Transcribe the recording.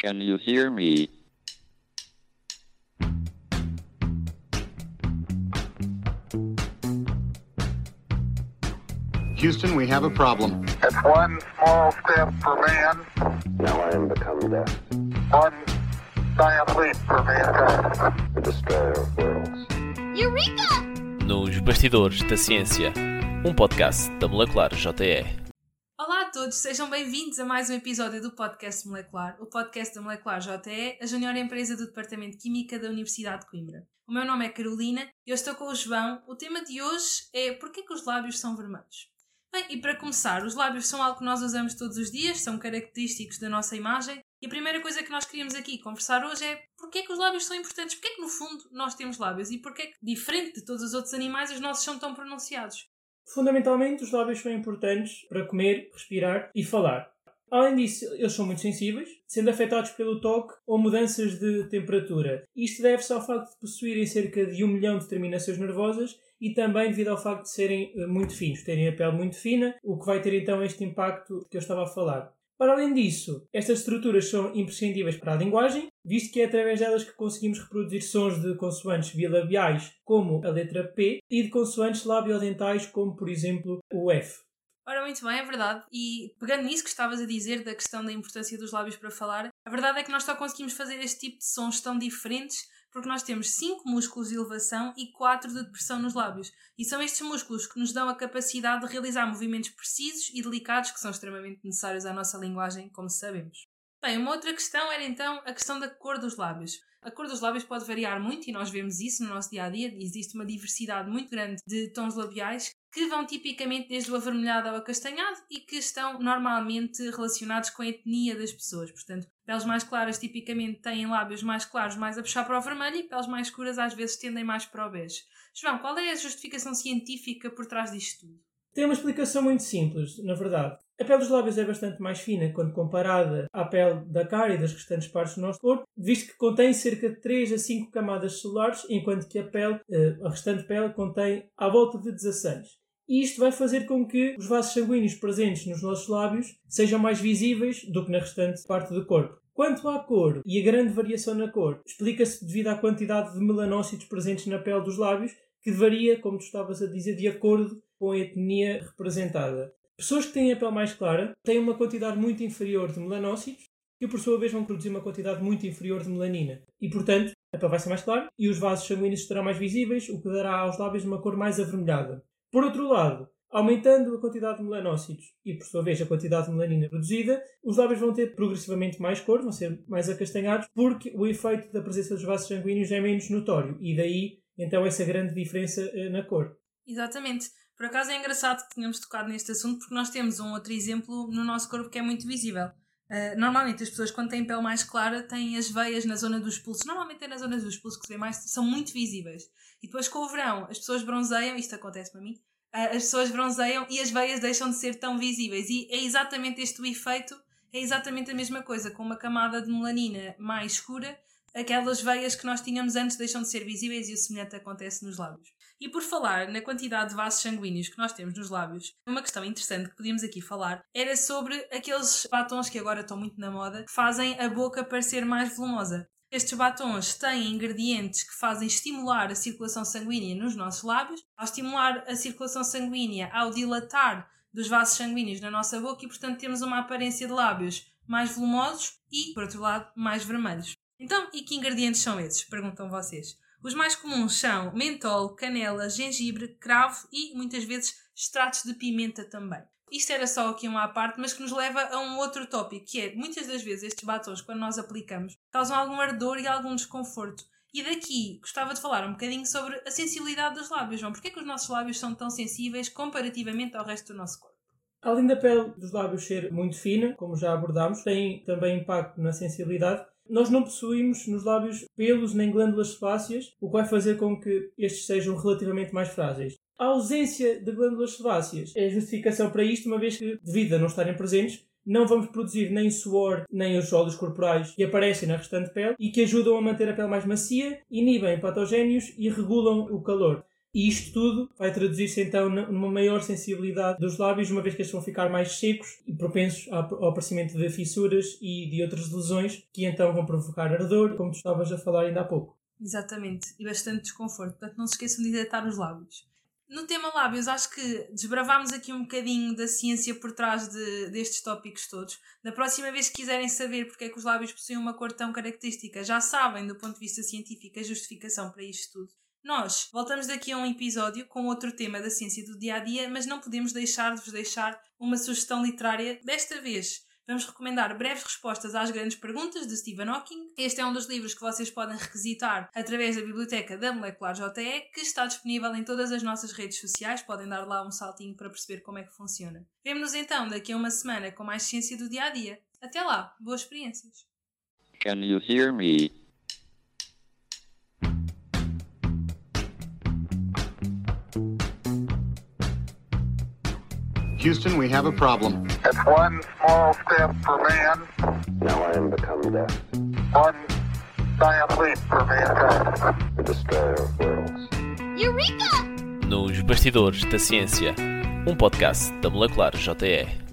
Can you hear me? Houston, we have a problem. It's one small step for man, Now I am become death, one giant leap for mankind. the destroyer of worlds. Eureka! Nos Bastidores da Ciência, um podcast da Molecular JE. A todos, sejam bem-vindos a mais um episódio do Podcast Molecular, o podcast da Molecular JE, a junior empresa do Departamento de Química da Universidade de Coimbra. O meu nome é Carolina e eu estou com o João. O tema de hoje é porquê que os lábios são vermelhos? Bem, e para começar, os lábios são algo que nós usamos todos os dias, são característicos da nossa imagem. E a primeira coisa que nós queríamos aqui conversar hoje é porquê que os lábios são importantes, porquê que no fundo nós temos lábios e porquê que, diferente de todos os outros animais, os nossos são tão pronunciados. Fundamentalmente, os lábios são importantes para comer, respirar e falar. Além disso, eles são muito sensíveis, sendo afetados pelo toque ou mudanças de temperatura. Isto deve-se ao facto de possuírem cerca de um milhão de terminações nervosas e também devido ao facto de serem eh, muito finos, terem a pele muito fina, o que vai ter então este impacto que eu estava a falar. Para além disso, estas estruturas são imprescindíveis para a linguagem, visto que é através delas que conseguimos reproduzir sons de consoantes bilabiais, como a letra P, e de consoantes labiodentais, como por exemplo o F. Ora, muito bem, é verdade. E pegando nisso que estavas a dizer, da questão da importância dos lábios para falar, a verdade é que nós só conseguimos fazer este tipo de sons tão diferentes porque nós temos 5 músculos de elevação e 4 de depressão nos lábios. E são estes músculos que nos dão a capacidade de realizar movimentos precisos e delicados que são extremamente necessários à nossa linguagem, como sabemos. Bem, uma outra questão era então a questão da cor dos lábios. A cor dos lábios pode variar muito e nós vemos isso no nosso dia a dia. Existe uma diversidade muito grande de tons labiais que vão tipicamente desde o avermelhado ao acastanhado e que estão normalmente relacionados com a etnia das pessoas. Portanto, peles mais claras tipicamente têm lábios mais claros mais a puxar para o vermelho e peles mais escuras às vezes tendem mais para o bege. João, qual é a justificação científica por trás disto tudo? Tem uma explicação muito simples, na verdade. A pele dos lábios é bastante mais fina quando comparada à pele da cara e das restantes partes do nosso corpo, visto que contém cerca de 3 a 5 camadas celulares, enquanto que a pele, eh, a restante pele, contém à volta de 16. E isto vai fazer com que os vasos sanguíneos presentes nos nossos lábios sejam mais visíveis do que na restante parte do corpo. Quanto à cor e a grande variação na cor, explica-se devido à quantidade de melanócitos presentes na pele dos lábios, que varia, como tu estavas a dizer, de acordo com a etnia representada. Pessoas que têm a pele mais clara têm uma quantidade muito inferior de melanócitos, que por sua vez vão produzir uma quantidade muito inferior de melanina. E, portanto, a pele vai ser mais clara e os vasos sanguíneos estarão mais visíveis, o que dará aos lábios uma cor mais avermelhada. Por outro lado, aumentando a quantidade de melanócitos e, por sua vez, a quantidade de melanina produzida, os lábios vão ter progressivamente mais cor, vão ser mais acastanhados, porque o efeito da presença dos vasos sanguíneos é menos notório e daí, então, essa grande diferença eh, na cor. Exatamente. Por acaso é engraçado que tenhamos tocado neste assunto porque nós temos um outro exemplo no nosso corpo que é muito visível. Uh, normalmente as pessoas quando têm pele mais clara têm as veias na zona dos pulsos, normalmente é na zona dos pulsos que se vê mais, são muito visíveis. E depois com o verão as pessoas bronzeiam, isto acontece para mim, uh, as pessoas bronzeiam e as veias deixam de ser tão visíveis. E é exatamente este o efeito, é exatamente a mesma coisa, com uma camada de melanina mais escura, aquelas veias que nós tínhamos antes deixam de ser visíveis e o semelhante acontece nos lábios. E por falar na quantidade de vasos sanguíneos que nós temos nos lábios, uma questão interessante que podíamos aqui falar era sobre aqueles batons que agora estão muito na moda, que fazem a boca parecer mais volumosa. Estes batons têm ingredientes que fazem estimular a circulação sanguínea nos nossos lábios. Ao estimular a circulação sanguínea, ao dilatar dos vasos sanguíneos na nossa boca, e portanto temos uma aparência de lábios mais volumosos e, por outro lado, mais vermelhos. Então, e que ingredientes são esses? Perguntam vocês. Os mais comuns são mentol, canela, gengibre, cravo e, muitas vezes, extratos de pimenta também. Isto era só aqui uma à parte, mas que nos leva a um outro tópico, que é, muitas das vezes, estes batons, quando nós aplicamos, causam algum ardor e algum desconforto. E daqui gostava de falar um bocadinho sobre a sensibilidade dos lábios, João. Porquê é que os nossos lábios são tão sensíveis comparativamente ao resto do nosso corpo? Além da pele dos lábios ser muito fina, como já abordámos, tem também impacto na sensibilidade. Nós não possuímos nos lábios pelos nem glândulas sebáceas, o que vai fazer com que estes sejam relativamente mais frágeis. A ausência de glândulas sebáceas é a justificação para isto, uma vez que, devido a não estarem presentes, não vamos produzir nem suor nem os óleos corporais que aparecem na restante pele e que ajudam a manter a pele mais macia, inibem patogénios e regulam o calor. E isto tudo vai traduzir-se então numa maior sensibilidade dos lábios, uma vez que eles vão ficar mais secos e propensos ao aparecimento de fissuras e de outras lesões que então vão provocar ardor, como tu estavas a falar ainda há pouco. Exatamente, e bastante desconforto. Portanto, não se esqueçam de hidratar os lábios. No tema lábios, acho que desbravámos aqui um bocadinho da ciência por trás de, destes tópicos todos. Da próxima vez que quiserem saber porque é que os lábios possuem uma cor tão característica, já sabem, do ponto de vista científico, a justificação para isto tudo. Nós voltamos daqui a um episódio com outro tema da ciência do dia a dia, mas não podemos deixar de vos deixar uma sugestão literária, desta vez vamos recomendar breves respostas às grandes perguntas de Stephen Hawking. Este é um dos livros que vocês podem requisitar através da biblioteca da Molecular JE, que está disponível em todas as nossas redes sociais. Podem dar lá um saltinho para perceber como é que funciona. Vemo-nos então daqui a uma semana com mais ciência do dia a dia. Até lá, boas experiências! Can you hear me? Houston, we have a problem. It's one small step for man, Now I am become death, one giant leap for mankind. the destroyer of worlds. Nos Bastidores da Ciência, um podcast da Molecular JE.